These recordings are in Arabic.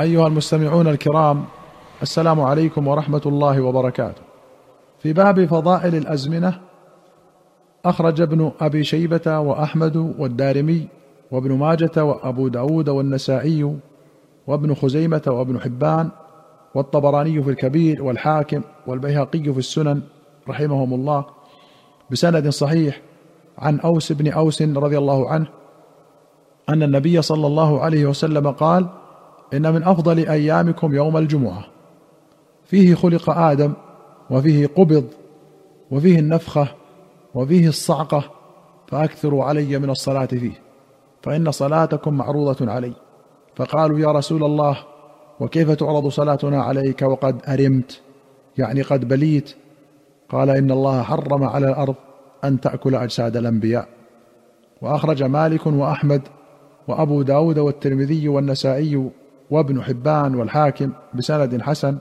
أيها المستمعون الكرام السلام عليكم ورحمة الله وبركاته. في باب فضائل الأزمنة أخرج ابن أبي شيبة وأحمد والدارمي وابن ماجة وأبو داود والنسائي وابن خزيمة وابن حبان والطبراني في الكبير والحاكم والبيهقي في السنن رحمهم الله بسند صحيح عن أوس بن أوس رضي الله عنه أن النبي صلى الله عليه وسلم قال إن من أفضل أيامكم يوم الجمعة. فيه خلق آدم وفيه قبض وفيه النفخة وفيه الصعقة فأكثروا علي من الصلاة فيه. فإن صلاتكم معروضة علي. فقالوا يا رسول الله وكيف تعرض صلاتنا عليك وقد أرمت؟ يعني قد بليت. قال إن الله حرم على الأرض أن تأكل أجساد الأنبياء. وأخرج مالك وأحمد وأبو داود والترمذي والنسائي وابن حبان والحاكم بسند حسن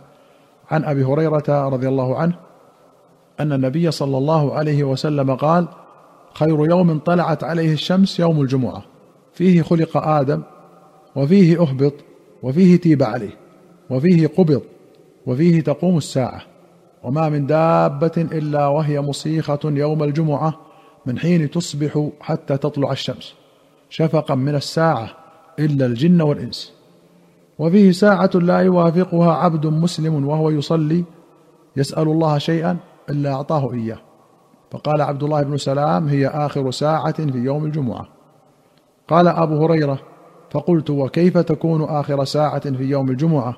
عن أبي هريرة رضي الله عنه أن النبي صلى الله عليه وسلم قال خير يوم طلعت عليه الشمس يوم الجمعة فيه خلق آدم وفيه أهبط وفيه تيب عليه وفيه قبض وفيه تقوم الساعة وما من دابة إلا وهي مصيخة يوم الجمعة من حين تصبح حتى تطلع الشمس شفقا من الساعة إلا الجن والإنس. وفيه ساعة لا يوافقها عبد مسلم وهو يصلي يسأل الله شيئا إلا أعطاه إياه. فقال عبد الله بن سلام هي آخر ساعة في يوم الجمعة. قال أبو هريرة فقلت وكيف تكون آخر ساعة في يوم الجمعة؟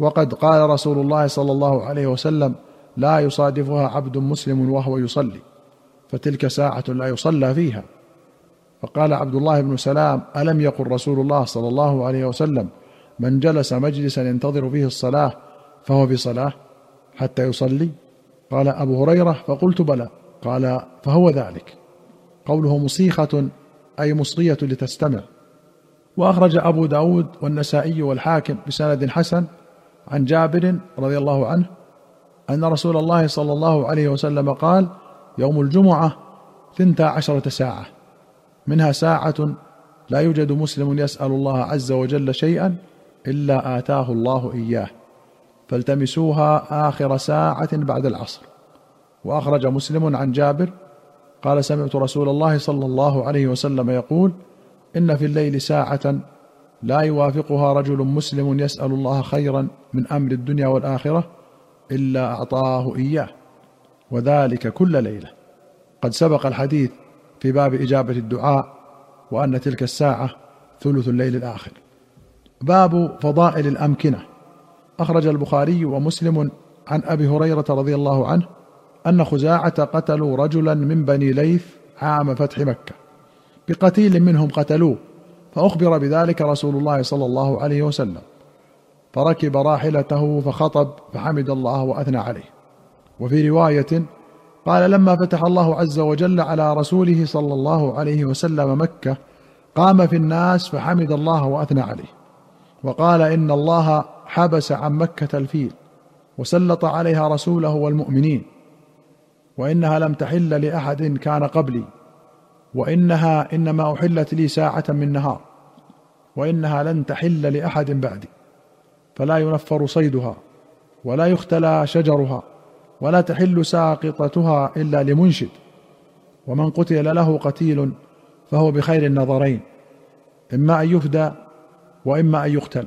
وقد قال رسول الله صلى الله عليه وسلم لا يصادفها عبد مسلم وهو يصلي فتلك ساعة لا يصلى فيها. فقال عبد الله بن سلام ألم يقل رسول الله صلى الله عليه وسلم من جلس مجلسا ينتظر فيه الصلاة فهو في صلاة حتى يصلي. قال أبو هريرة فقلت بلى. قال فهو ذلك. قوله مصيخة أي مصغيه لتستمع. وأخرج أبو داود والنسائي والحاكم بسند حسن عن جابر رضي الله عنه أن رسول الله صلى الله عليه وسلم قال يوم الجمعة ثنتا عشرة ساعة. منها ساعة لا يوجد مسلم يسأل الله عز وجل شيئا إلا آتاه الله إياه. فالتمسوها آخر ساعة بعد العصر. وأخرج مسلم عن جابر قال سمعت رسول الله صلى الله عليه وسلم يقول إن في الليل ساعة لا يوافقها رجل مسلم يسأل الله خيرا من أمر الدنيا والآخرة إلا أعطاه إياه. وذلك كل ليلة. قد سبق الحديث في باب إجابة الدعاء وأن تلك الساعة ثلث الليل الآخر. باب فضائل الأمكنة. أخرج البخاري ومسلم عن أبي هريرة رضي الله عنه أن خزاعة قتلوا رجلا من بني ليث عام فتح مكة. بقتيل منهم قتلوه فأخبر بذلك رسول الله صلى الله عليه وسلم. فركب راحلته فخطب فحمد الله وأثنى عليه. وفي رواية قال لما فتح الله عز وجل على رسوله صلى الله عليه وسلم مكة قام في الناس فحمد الله وأثنى عليه. وقال إن الله حبس عن مكة الفيل وسلط عليها رسوله والمؤمنين وإنها لم تحل لأحد كان قبلي وإنها إنما أحلت لي ساعة من نهار وإنها لن تحل لأحد بعدي فلا ينفر صيدها ولا يختلى شجرها ولا تحل ساقطتها إلا لمنشد ومن قتل له قتيل فهو بخير النظرين إما أن يفدى وإما أن يقتل.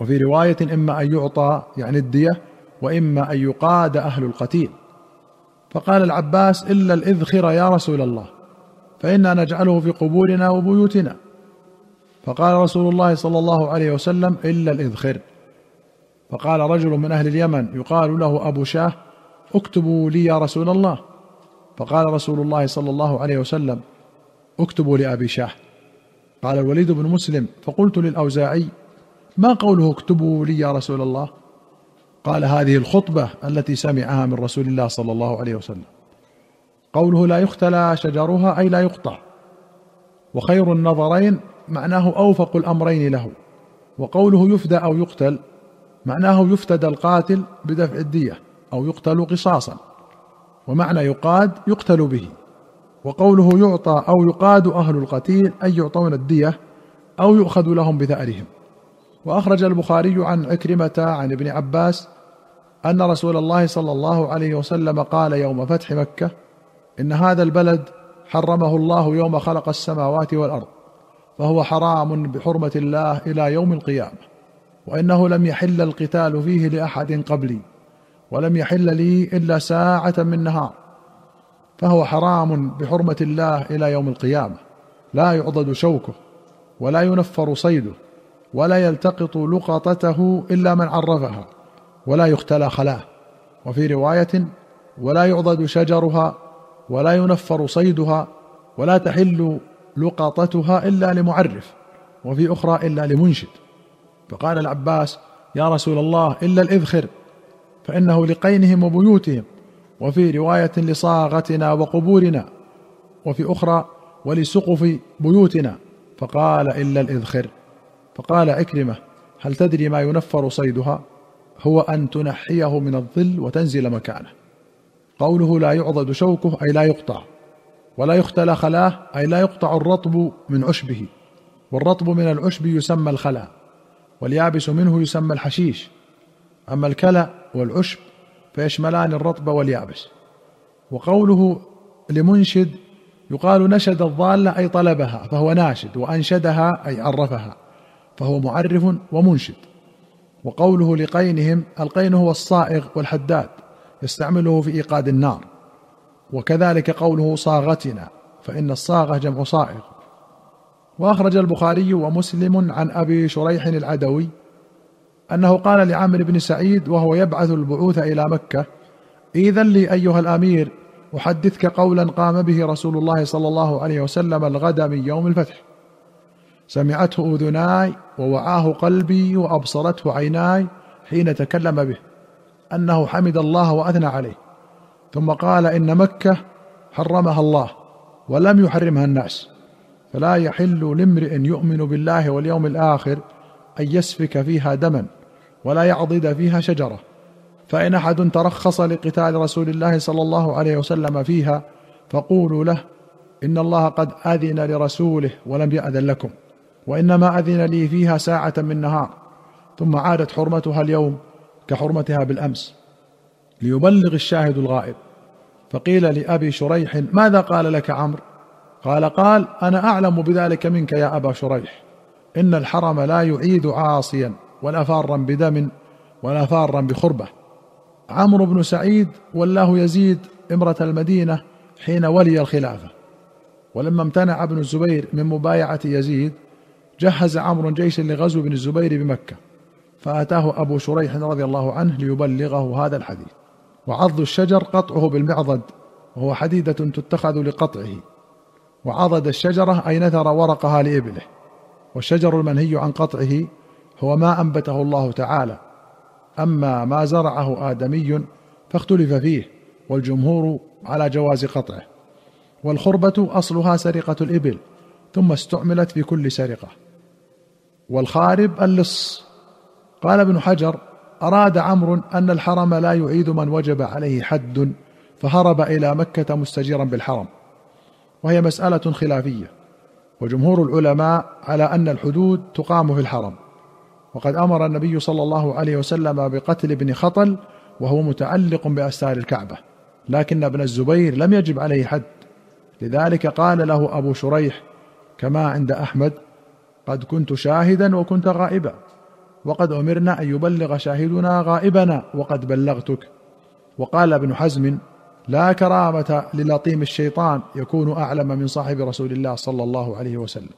وفي رواية إما أن يعطى يعني الدية وإما أن يقاد أهل القتيل. فقال العباس إلا الإذخر يا رسول الله فإنا نجعله في قبورنا وبيوتنا. فقال رسول الله صلى الله عليه وسلم إلا الإذخر. فقال رجل من أهل اليمن يقال له أبو شاه اكتبوا لي يا رسول الله. فقال رسول الله صلى الله عليه وسلم اكتبوا لأبي شاه. قال الوليد بن مسلم فقلت للأوزاعي ما قوله اكتبوا لي يا رسول الله؟ قال هذه الخطبة التي سمعها من رسول الله صلى الله عليه وسلم. قوله لا يختلى شجرها أي لا يقطع. وخير النظرين معناه أوفق الأمرين له. وقوله يفدى أو يقتل معناه يفتدى القاتل بدفع الدية أو يقتل قصاصا. ومعنى يقاد يقتل به. وقوله يعطى أو يقاد أهل القتيل أي يعطون الدية أو يؤخذ لهم بثأرهم. وأخرج البخاري عن عكرمة عن ابن عباس أن رسول الله صلى الله عليه وسلم قال يوم فتح مكة إن هذا البلد حرمه الله يوم خلق السماوات والأرض فهو حرام بحرمة الله إلى يوم القيامة. وإنه لم يحل القتال فيه لأحد قبلي ولم يحل لي إلا ساعة من نهار. فهو حرام بحرمة الله إلى يوم القيامة. لا يعضد شوكه ولا ينفر صيده ولا يلتقط لقطته إلا من عرفها ولا يختلى خلاه. وفي رواية ولا يعضد شجرها ولا ينفر صيدها ولا تحل لقطتها إلا لمعرف وفي أخرى إلا لمنشد. فقال العباس يا رسول الله إلا الإذخر فإنه لقينهم وبيوتهم وفي رواية لصاغتنا وقبورنا وفي أخرى ولسقف بيوتنا. فقال إلا الإذخر. فقال عكرمه هل تدري ما ينفر صيدها؟ هو أن تنحيه من الظل وتنزل مكانه. قوله لا يعضد شوكه أي لا يقطع. ولا يختلى خلاه أي لا يقطع الرطب من عشبه. والرطب من العشب يسمى الخلا واليابس منه يسمى الحشيش. أما الكلى والعشب فيشملان الرطب واليابس. وقوله لمنشد يقال نشد الضالة أي طلبها فهو ناشد وأنشدها أي عرفها فهو معرف ومنشد. وقوله لقينهم القين هو الصائغ والحداد يستعمله في إيقاد النار. وكذلك قوله صاغتنا فإن الصاغة جمع صائغ. وأخرج البخاري ومسلم عن أبي شريح العدوي أنه قال لعمرو بن سعيد وهو يبعث البعوث إلى مكة اذا لي أيها الأمير أحدثك قولا قام به رسول الله صلى الله عليه وسلم الغد من يوم الفتح. سمعته أذناي ووعاه قلبي وأبصرته عيناي حين تكلم به أنه حمد الله وأثنى عليه. ثم قال إن مكة حرمها الله ولم يحرمها الناس فلا يحل لامرئ يؤمن بالله واليوم الآخر أن يسفك فيها دما ولا يعضد فيها شجرة. فإن أحد ترخص لقتال رسول الله صلى الله عليه وسلم فيها فقولوا له إن الله قد أذن لرسوله ولم يأذن لكم وإنما أذن لي فيها ساعة من نهار ثم عادت حرمتها اليوم كحرمتها بالأمس. ليبلغ الشاهد الغائب. فقيل لأبي شريح ماذا قال لك عمرو؟ قال قال أنا أعلم بذلك منك يا أبا شريح. إن الحرم لا يعيد عاصيا ولا فارا بدم ولا فارا بخربة. عمرو بن سعيد ولاه يزيد امرة المدينة حين ولي الخلافة. ولما امتنع ابن الزبير من مبايعة يزيد جهز عمرو جيشا لغزو ابن الزبير بمكة فأتاه أبو شريح رضي الله عنه ليبلغه هذا الحديث. وعض الشجر قطعه بالمعضد وهو حديدة تتخذ لقطعه. وعضد الشجرة أي نثر ورقها لإبله. والشجر المنهي عن قطعه هو ما أنبته الله تعالى. أما ما زرعه آدمي فاختلف فيه والجمهور على جواز قطعه. والخربة أصلها سرقة الإبل ثم استعملت في كل سرقة. والخارب اللص. قال ابن حجر أراد عمرو أن الحرم لا يعيد من وجب عليه حد فهرب إلى مكة مستجيرا بالحرم. وهي مسألة خلافية. وجمهور العلماء على أن الحدود تقام في الحرم. وقد أمر النبي صلى الله عليه وسلم بقتل ابن خطل وهو متعلق بأستار الكعبة لكن ابن الزبير لم يجب عليه حد. لذلك قال له أبو شريح كما عند أحمد قد كنت شاهدا وكنت غائبا وقد أمرنا أن يبلغ شاهدنا غائبنا وقد بلغتك. وقال ابن حزم لا كرامة للطيم الشيطان يكون أعلم من صاحب رسول الله صلى الله عليه وسلم.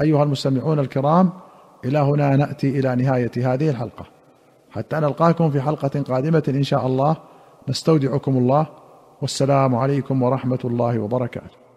أيها المستمعون الكرام إلى هنا نأتي إلى نهاية هذه الحلقة. حتى نلقاكم في حلقة قادمة إن شاء الله نستودعكم الله والسلام عليكم ورحمة الله وبركاته.